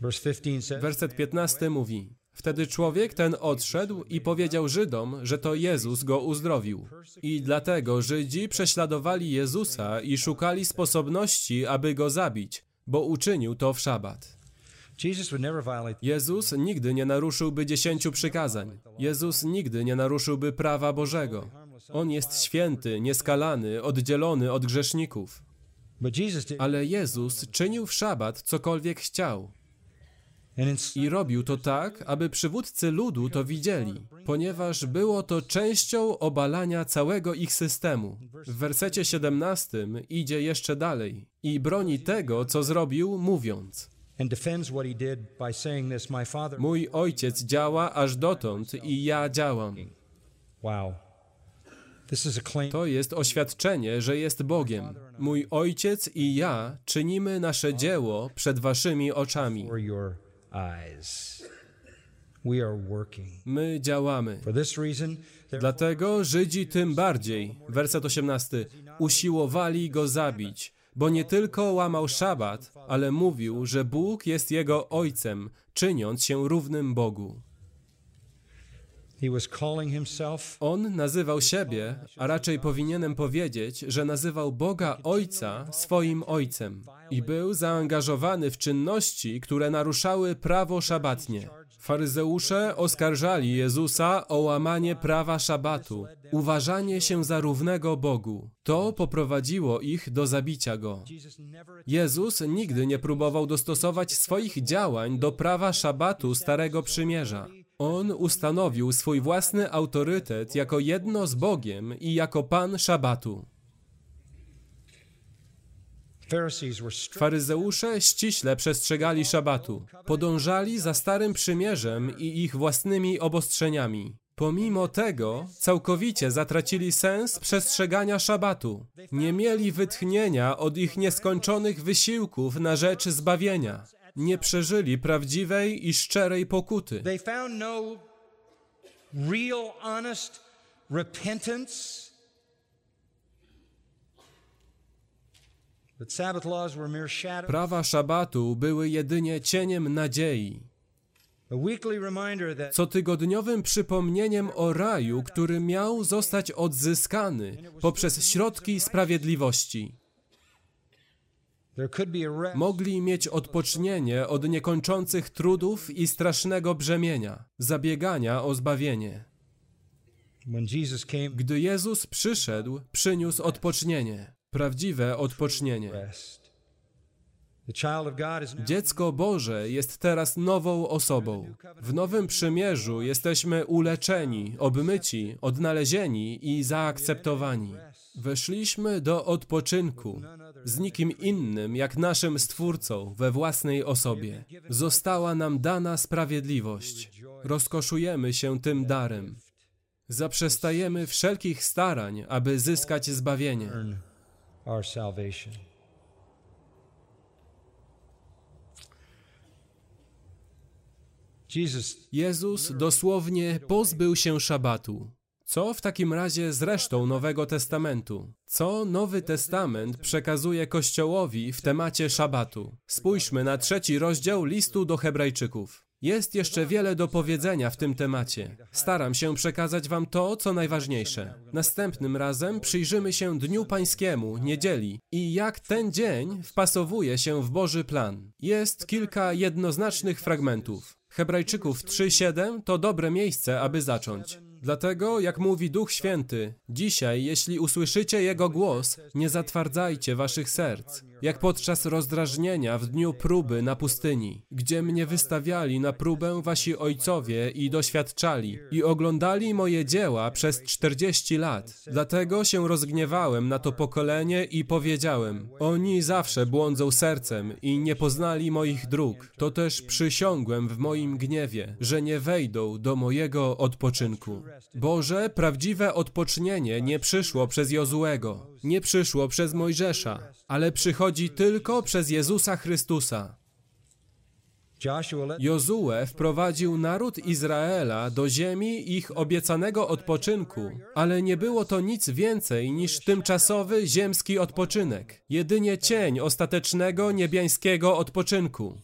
Verse 15 says, Werset 15 mówi: Wtedy człowiek ten odszedł i powiedział Żydom, że to Jezus go uzdrowił. I dlatego Żydzi prześladowali Jezusa i szukali sposobności, aby go zabić, bo uczynił to w szabat. Jezus nigdy nie naruszyłby dziesięciu przykazań. Jezus nigdy nie naruszyłby prawa Bożego. On jest święty, nieskalany, oddzielony od grzeszników. Ale Jezus czynił w szabat cokolwiek chciał. I robił to tak, aby przywódcy ludu to widzieli, ponieważ było to częścią obalania całego ich systemu. W wersecie 17 idzie jeszcze dalej i broni tego, co zrobił, mówiąc. Mój ojciec działa aż dotąd i ja działam. Wow. To jest oświadczenie, że jest Bogiem. Mój ojciec i ja czynimy nasze dzieło przed waszymi oczami. My działamy. For this reason, there Dlatego Żydzi tym bardziej, werset 18, usiłowali go zabić, bo nie tylko łamał szabat, ale mówił, że Bóg jest jego ojcem, czyniąc się równym Bogu. On nazywał siebie, a raczej powinienem powiedzieć, że nazywał Boga Ojca swoim Ojcem i był zaangażowany w czynności, które naruszały prawo szabatnie. Faryzeusze oskarżali Jezusa o łamanie prawa szabatu, uważanie się za równego Bogu. To poprowadziło ich do zabicia go. Jezus nigdy nie próbował dostosować swoich działań do prawa szabatu Starego Przymierza. On ustanowił swój własny autorytet jako jedno z Bogiem i jako Pan szabatu. Faryzeusze ściśle przestrzegali szabatu, podążali za Starym Przymierzem i ich własnymi obostrzeniami. Pomimo tego, całkowicie zatracili sens przestrzegania szabatu. Nie mieli wytchnienia od ich nieskończonych wysiłków na rzecz zbawienia. Nie przeżyli prawdziwej i szczerej pokuty. No Prawa szabatu były jedynie cieniem nadziei, cotygodniowym przypomnieniem o raju, który miał zostać odzyskany poprzez środki sprawiedliwości. there could be a rest. Mogli mieć odpocznienie od niekończących trudów i strasznego brzemienia, zabiegania o zbawienie. Gdy Jezus przyszedł, przyniósł odpocznienie, prawdziwe odpocznienie. Dziecko Boże jest teraz nową osobą. W Nowym Przymierzu jesteśmy uleczeni, obmyci, odnalezieni i zaakceptowani. Weszliśmy do odpoczynku z nikim innym jak naszym Stwórcą we własnej osobie. Została nam dana sprawiedliwość. Rozkoszujemy się tym darem. Zaprzestajemy wszelkich starań, aby zyskać zbawienie. Jezus dosłownie pozbył się szabatu. Co w takim razie z resztą Nowego Testamentu? Co Nowy Testament przekazuje Kościołowi w temacie szabatu? Spójrzmy na trzeci rozdział listu do Hebrajczyków. Jest jeszcze wiele do powiedzenia w tym temacie. Staram się przekazać Wam to, co najważniejsze. Następnym razem przyjrzymy się Dniu Pańskiemu, niedzieli i jak ten dzień wpasowuje się w Boży plan. Jest kilka jednoznacznych fragmentów. Hebrajczyków 3:7 to dobre miejsce, aby zacząć. Dlatego, jak mówi Duch Święty, dzisiaj, jeśli usłyszycie Jego głos, nie zatwardzajcie waszych serc, jak podczas rozdrażnienia w dniu próby na pustyni, gdzie mnie wystawiali na próbę wasi ojcowie i doświadczali, i oglądali moje dzieła przez czterdzieści lat. Dlatego się rozgniewałem na to pokolenie i powiedziałem, oni zawsze błądzą sercem i nie poznali moich dróg. To też przysiągłem w moim gniewie, że nie wejdą do mojego odpoczynku. Boże, prawdziwe odpocznienie nie przyszło przez Jozuego, nie przyszło przez Mojżesza, ale przychodzi tylko przez Jezusa Chrystusa. Jozue wprowadził naród Izraela do ziemi ich obiecanego odpoczynku, ale nie było to nic więcej niż tymczasowy ziemski odpoczynek, jedynie cień ostatecznego niebiańskiego odpoczynku,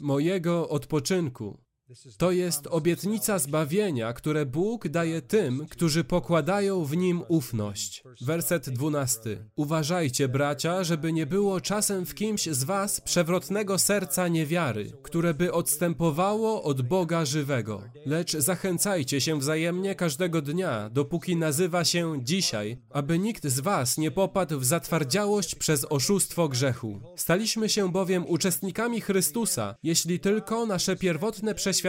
mojego odpoczynku. To jest obietnica zbawienia, które Bóg daje tym, którzy pokładają w nim ufność. Werset 12. Uważajcie, bracia, żeby nie było czasem w kimś z was przewrotnego serca niewiary, które by odstępowało od Boga żywego. Lecz zachęcajcie się wzajemnie każdego dnia, dopóki nazywa się dzisiaj, aby nikt z was nie popadł w zatwardziałość przez oszustwo grzechu. Staliśmy się bowiem uczestnikami Chrystusa, jeśli tylko nasze pierwotne przeświadczenie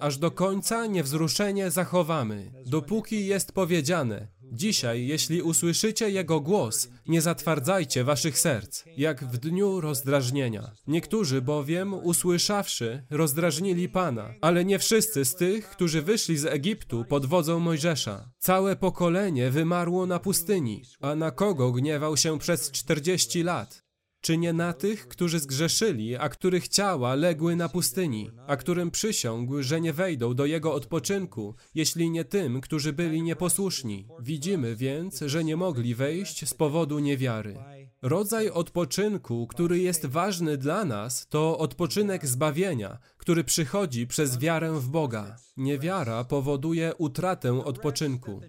aż do końca niewzruszenie zachowamy. Dopóki jest powiedziane, dzisiaj, jeśli usłyszycie Jego głos, nie zatwardzajcie waszych serc, jak w dniu rozdrażnienia. Niektórzy bowiem, usłyszawszy, rozdrażnili Pana, ale nie wszyscy z tych, którzy wyszli z Egiptu pod wodzą Mojżesza. Całe pokolenie wymarło na pustyni, a na kogo gniewał się przez czterdzieści lat? Czy nie na tych, którzy zgrzeszyli, a których ciała legły na pustyni, a którym przysiągł, że nie wejdą do jego odpoczynku, jeśli nie tym, którzy byli nieposłuszni? Widzimy więc, że nie mogli wejść z powodu niewiary. Rodzaj odpoczynku, który jest ważny dla nas, to odpoczynek zbawienia, który przychodzi przez wiarę w Boga. Niewiara powoduje utratę odpoczynku.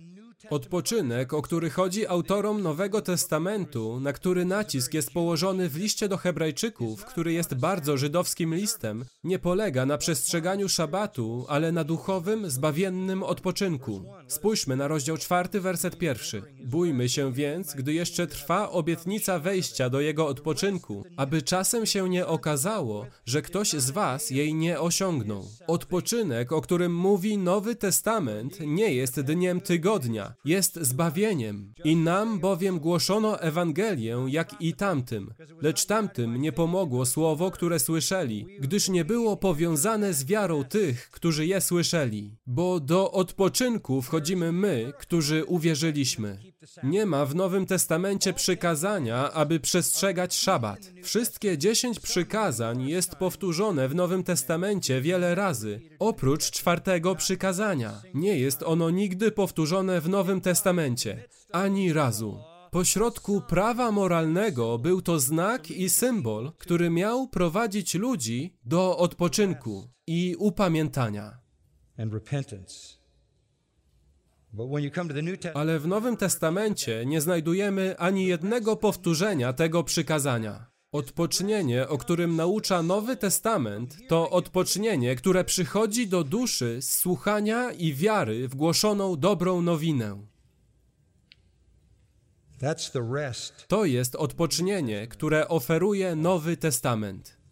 Odpoczynek, o który chodzi autorom Nowego Testamentu, na który nacisk jest położony w liście do Hebrajczyków, który jest bardzo żydowskim listem, nie polega na przestrzeganiu szabatu, ale na duchowym, zbawiennym odpoczynku. Spójrzmy na rozdział czwarty, werset pierwszy. Bójmy się więc, gdy jeszcze trwa obietnica wejścia do jego odpoczynku, aby czasem się nie okazało, że ktoś z was jej nie osiągnął. Odpoczynek, o którym mówi Nowy Testament, nie jest dniem tygodnia, jest zbawieniem. I nam bowiem głoszono Ewangelię, jak i tamtym. Lecz tamtym nie pomogło słowo, które słyszeli, gdyż nie było powiązane z wiarą tych, którzy je słyszeli. Bo do odpoczynku wchodzimy my, którzy uwierzyliśmy. Nie ma w Nowym Testamencie przykazania, aby przestrzegać szabat. Wszystkie dziesięć przykazań jest powtórzone w Nowym Testamencie wiele razy, oprócz czwartego przykazania. Nie jest ono nigdy powtórzone w Nowym Testamencie, ani razu. Pośrodku prawa moralnego był to znak i symbol, który miał prowadzić ludzi do odpoczynku i upamiętania. and repentance. Ale w Nowym Testamencie nie znajdujemy ani jednego powtórzenia tego przykazania. Odpocznienie, o którym naucza Nowy Testament, to odpocznienie, które przychodzi do duszy z słuchania i wiary w głoszoną dobrą nowinę. To jest odpocznienie, które oferuje Nowy Testament.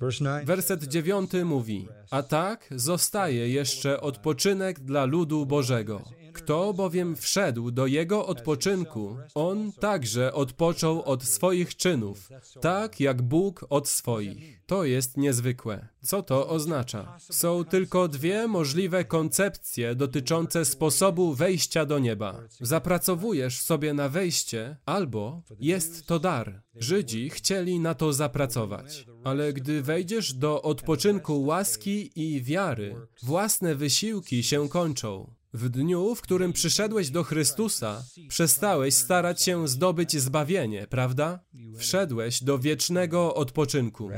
Verse 9. Werset 9 mówi: A tak zostaje jeszcze odpoczynek dla ludu Bożego. Kto bowiem wszedł do jego odpoczynku, on także odpoczął od swoich czynów, tak jak Bóg od swoich. To jest niezwykłe. Co to oznacza? Są tylko dwie możliwe koncepcje dotyczące sposobu wejścia do nieba. Zapracowujesz sobie na wejście, albo jest to dar. Żydzi chcieli na to zapracować. Ale gdy wejdziesz do odpoczynku łaski i wiary, własne wysiłki się kończą. W dniu, w którym przyszedłeś do Chrystusa, przestałeś starać się zdobyć zbawienie, prawda? Wszedłeś do wiecznego odpoczynku.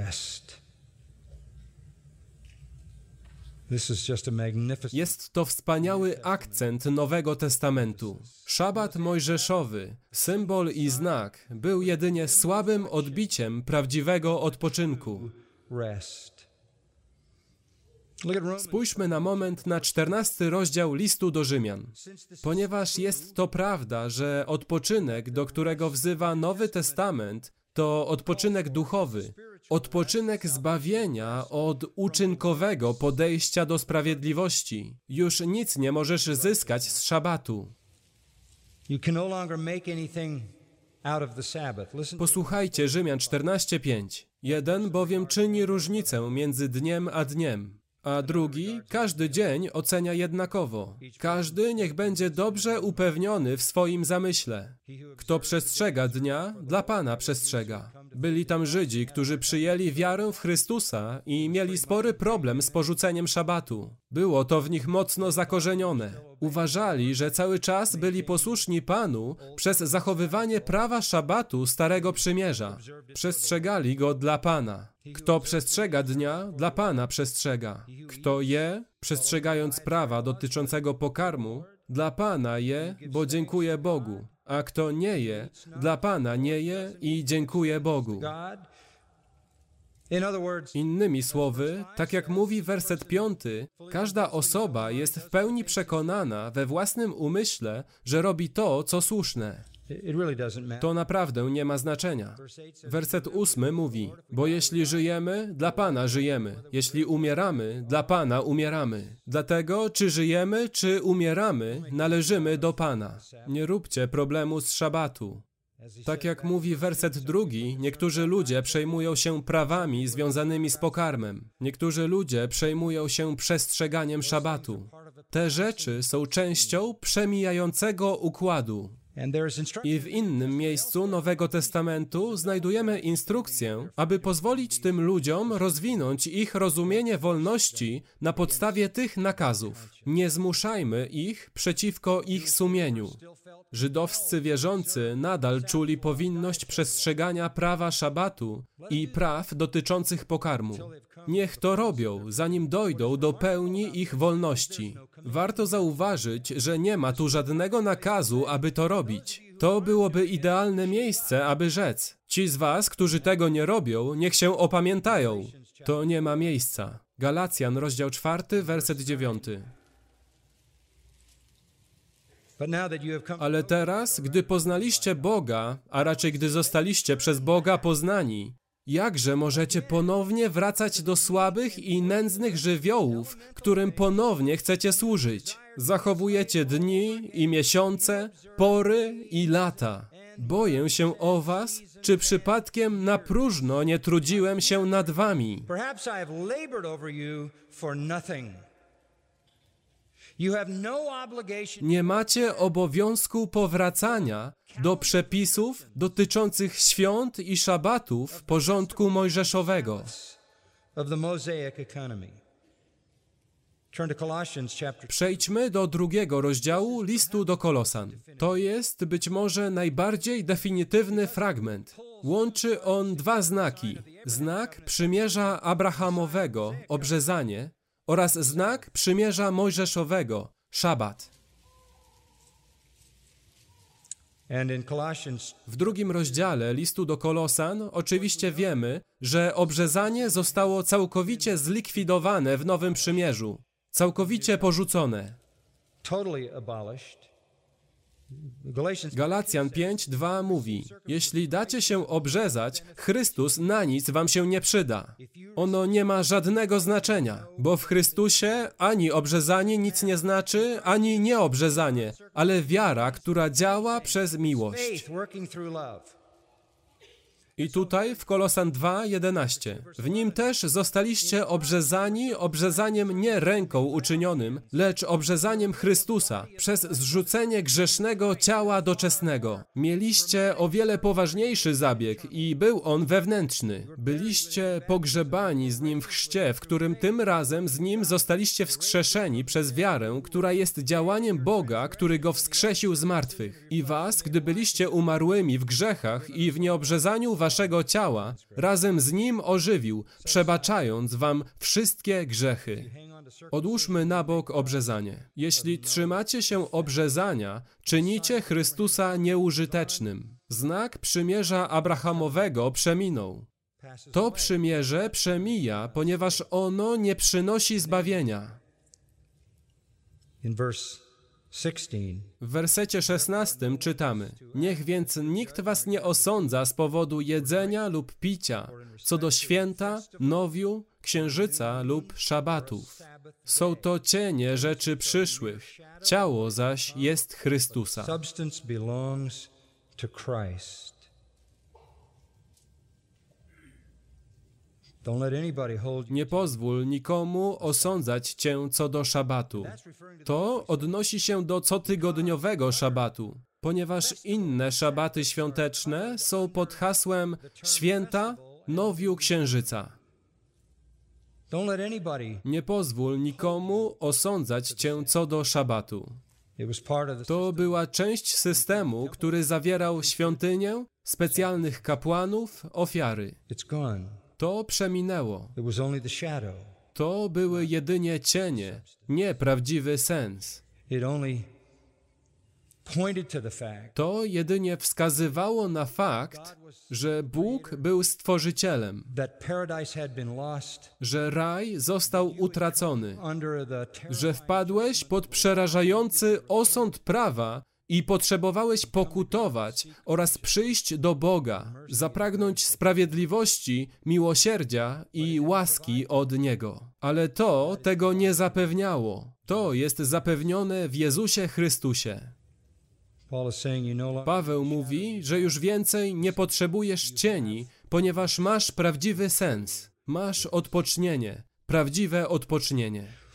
Jest to wspaniały akcent Nowego Testamentu. Szabat mojżeszowy, symbol i znak, był jedynie słabym odbiciem prawdziwego odpoczynku. rest. Spójrzmy na moment na czternasty rozdział listu do Rzymian. Ponieważ jest to prawda, że odpoczynek, do którego wzywa Nowy Testament, to odpoczynek duchowy, odpoczynek zbawienia od uczynkowego podejścia do sprawiedliwości. Już nic nie możesz zyskać z szabatu. No. Posłuchajcie Rzymian 14:5. Jeden bowiem czyni różnicę między dniem a dniem, a drugi każdy dzień ocenia jednakowo. Każdy niech będzie dobrze upewniony w swoim zamyśle. Kto przestrzega dnia, dla Pana przestrzega. Byli tam Żydzi, którzy przyjęli wiarę w Chrystusa i mieli spory problem z porzuceniem szabatu. Było to w nich mocno zakorzenione. Uważali, że cały czas byli posłuszni Panu przez zachowywanie prawa szabatu Starego Przymierza. Przestrzegali go dla Pana. Kto przestrzega dnia, dla Pana przestrzega. Kto je, przestrzegając prawa dotyczącego pokarmu, dla Pana je, bo dziękuję Bogu. A kto nie je, dla Pana nie je i dziękuję Bogu. Innymi słowy, tak jak mówi werset piąty, każda osoba jest w pełni przekonana we własnym umyśle, że robi to, co słuszne. To naprawdę nie ma znaczenia. Werset ósmy mówi, bo jeśli żyjemy, dla Pana żyjemy. Jeśli umieramy, dla Pana umieramy. Dlatego, czy żyjemy, czy umieramy, należymy do Pana. Nie róbcie problemu z szabatu. Tak jak mówi werset drugi, niektórzy ludzie przejmują się prawami związanymi z pokarmem. Niektórzy ludzie przejmują się przestrzeganiem szabatu. Te rzeczy są częścią przemijającego układu. I w innym miejscu Nowego Testamentu znajdujemy instrukcję, aby pozwolić tym ludziom rozwinąć ich rozumienie wolności na podstawie tych nakazów. Nie zmuszajmy ich przeciwko ich sumieniu. Żydowscy wierzący nadal czuli powinność przestrzegania prawa szabatu i praw dotyczących pokarmu. Niech to robią, zanim dojdą do pełni ich wolności. Warto zauważyć, że nie ma tu żadnego nakazu, aby to robić. To byłoby idealne miejsce, aby rzec: Ci z was, którzy tego nie robią, niech się opamiętają. To nie ma miejsca. Galacjan, rozdział 4, werset 9. But now that you have come, Ale teraz, gdy poznaliście Boga, a raczej gdy zostaliście przez Boga poznani, jakże możecie ponownie wracać do słabych i nędznych żywiołów, którym ponownie chcecie służyć? Zachowujecie dni i miesiące, pory i lata. Boję się o was, czy przypadkiem na próżno nie trudziłem się nad wami. Nie macie obowiązku powracania do przepisów dotyczących świąt i szabatów porządku mojżeszowego. Przejdźmy do drugiego rozdziału listu do Kolosan. To jest być może najbardziej definitywny fragment. Łączy on dwa znaki: znak przymierza Abrahamowego, obrzezanie, oraz znak przymierza mojżeszowego, szabat. W drugim rozdziale listu do Kolosan oczywiście wiemy, że obrzezanie zostało całkowicie zlikwidowane w Nowym Przymierzu, całkowicie porzucone. Galacjan 5:2 mówi: Jeśli dacie się obrzezać, Chrystus na nic wam się nie przyda. Ono nie ma żadnego znaczenia, bo w Chrystusie ani obrzezanie nic nie znaczy, ani nieobrzezanie, ale wiara, która działa przez miłość. I tutaj w Kolosan 2:11. W nim też zostaliście obrzezani obrzezaniem nie ręką uczynionym, lecz obrzezaniem Chrystusa przez zrzucenie grzesznego ciała doczesnego. Mieliście o wiele poważniejszy zabieg i był on wewnętrzny. Byliście pogrzebani z nim w chrzcie, w którym tym razem z nim zostaliście wskrzeszeni przez wiarę, która jest działaniem Boga, który go wskrzesił z martwych. I was, gdy byliście umarłymi w grzechach i w nieobrzezaniu waszego ciała, razem z nim ożywił, przebaczając wam wszystkie grzechy. Odłóżmy na bok obrzezanie. Jeśli trzymacie się obrzezania, czynicie Chrystusa nieużytecznym. Znak przymierza Abrahamowego przeminął. To przymierze przemija, ponieważ ono nie przynosi zbawienia. In verse 16, W wersecie 16 czytamy: Niech więc nikt was nie osądza z powodu jedzenia lub picia, co do święta, nowiu, księżyca lub szabatów. Są to cienie rzeczy przyszłych, ciało zaś jest Chrystusa. substance belongs to Christ. Nie pozwól nikomu osądzać cię co do szabatu. To odnosi się do cotygodniowego szabatu, ponieważ inne szabaty świąteczne są pod hasłem święta nowiu księżyca. Nie pozwól nikomu osądzać cię co do szabatu. To była część systemu, który zawierał świątynię, specjalnych kapłanów, ofiary. To przeminęło. To były jedynie cienie, nie prawdziwy sens. To jedynie wskazywało na fakt, że Bóg był stworzycielem, że raj został utracony, że wpadłeś pod przerażający osąd prawa i potrzebowałeś pokutować oraz przyjść do Boga, zapragnąć sprawiedliwości, miłosierdzia i łaski od Niego. Ale to tego nie zapewniało. To jest zapewnione w Jezusie Chrystusie. No Paweł mówi, że już więcej nie potrzebujesz cieni, ponieważ masz prawdziwy sens, masz odpocznienie, prawdziwe odpocznienie.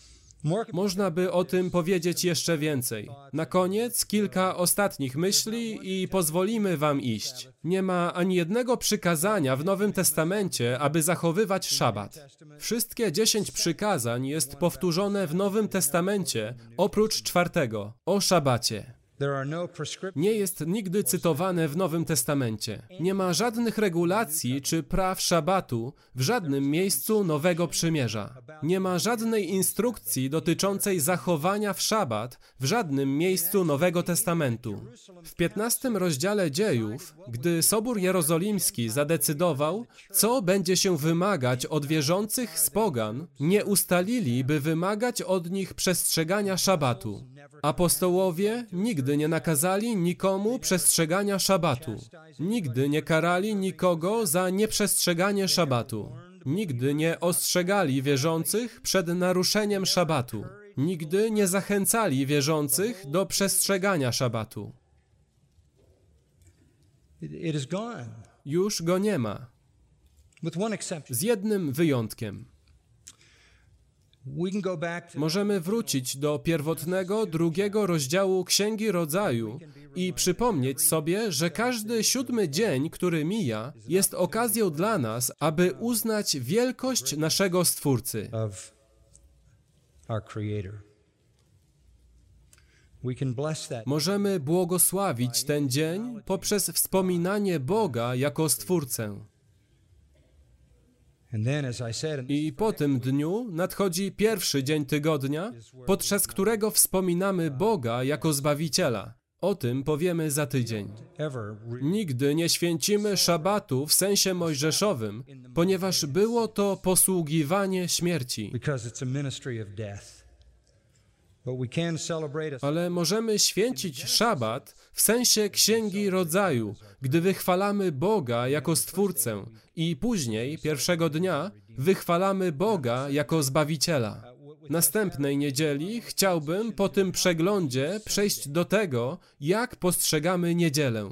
Można by o tym powiedzieć jeszcze więcej. Na koniec kilka ostatnich myśli i pozwolimy wam iść. Nie ma ani jednego przykazania w Nowym Testamencie, aby zachowywać szabat. Wszystkie dziesięć przykazań jest powtórzone w Nowym Testamencie, oprócz czwartego, o szabacie. No Nie jest nigdy cytowane w Nowym Testamencie. Nie ma żadnych regulacji czy praw szabatu w żadnym miejscu Nowego Przymierza. Nie ma żadnej instrukcji dotyczącej zachowania w szabat w żadnym miejscu Nowego Testamentu. W 15 rozdziale dziejów, gdy Sobór Jerozolimski zadecydował, co będzie się wymagać od wierzących z pogan, nie ustalili, by wymagać od nich przestrzegania szabatu. Apostołowie nigdy nie nakazali nikomu przestrzegania szabatu. Nigdy nie karali nikogo za nieprzestrzeganie szabatu. Nigdy nie ostrzegali wierzących przed naruszeniem szabatu. Nigdy nie zachęcali wierzących do przestrzegania szabatu. Już go nie ma. Z jednym wyjątkiem. we can go back to Możemy wrócić do pierwotnego drugiego rozdziału Księgi Rodzaju i przypomnieć sobie, że każdy siódmy dzień, który mija, jest okazją dla nas, aby uznać wielkość naszego Stwórcy. Możemy błogosławić ten dzień poprzez wspominanie Boga jako Stwórcę. I po tym dniu nadchodzi pierwszy dzień tygodnia, podczas którego wspominamy Boga jako Zbawiciela. O tym powiemy za tydzień. Nigdy nie święcimy szabatu w sensie mojżeszowym, ponieważ było to posługiwanie śmierci. Ale możemy święcić szabat w sensie księgi rodzaju, gdy wychwalamy Boga jako Stwórcę i później, pierwszego dnia, wychwalamy Boga jako Zbawiciela. Następnej niedzieli chciałbym po tym przeglądzie przejść do tego, jak postrzegamy niedzielę.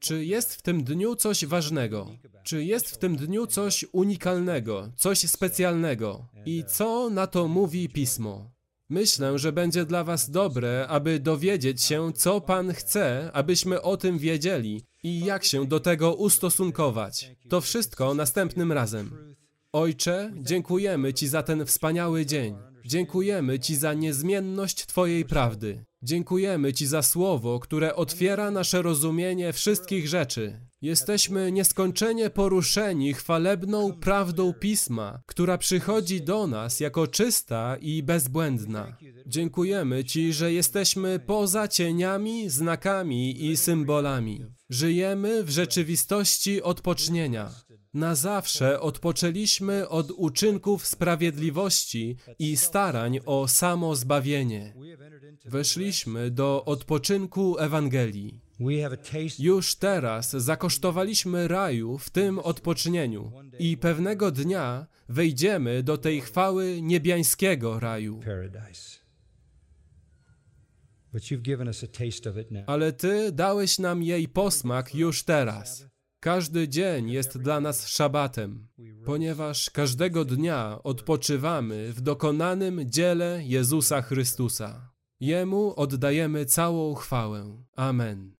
Czy jest w tym dniu coś ważnego? Czy jest w tym dniu coś unikalnego, coś specjalnego? I co na to mówi pismo? Myślę, że będzie dla Was dobre, aby dowiedzieć się, co Pan chce, abyśmy o tym wiedzieli i jak się do tego ustosunkować. To wszystko następnym razem. Ojcze, dziękujemy Ci za ten wspaniały dzień. Dziękujemy Ci za niezmienność Twojej prawdy. Dziękujemy Ci za słowo, które otwiera nasze rozumienie wszystkich rzeczy. Jesteśmy nieskończenie poruszeni chwalebną prawdą pisma, która przychodzi do nas jako czysta i bezbłędna. Dziękujemy Ci, że jesteśmy poza cieniami, znakami i symbolami. Żyjemy w rzeczywistości odpocznienia. Na zawsze odpoczęliśmy od uczynków sprawiedliwości i starań o samo zbawienie. Weszliśmy do odpoczynku Ewangelii. Już teraz zakosztowaliśmy raju w tym odpocznieniu i pewnego dnia wejdziemy do tej chwały niebiańskiego raju. Ale Ty dałeś nam jej posmak już teraz. Każdy dzień jest dla nas szabatem, ponieważ każdego dnia odpoczywamy w dokonanym dziele Jezusa Chrystusa. Jemu oddajemy całą chwałę. Amen.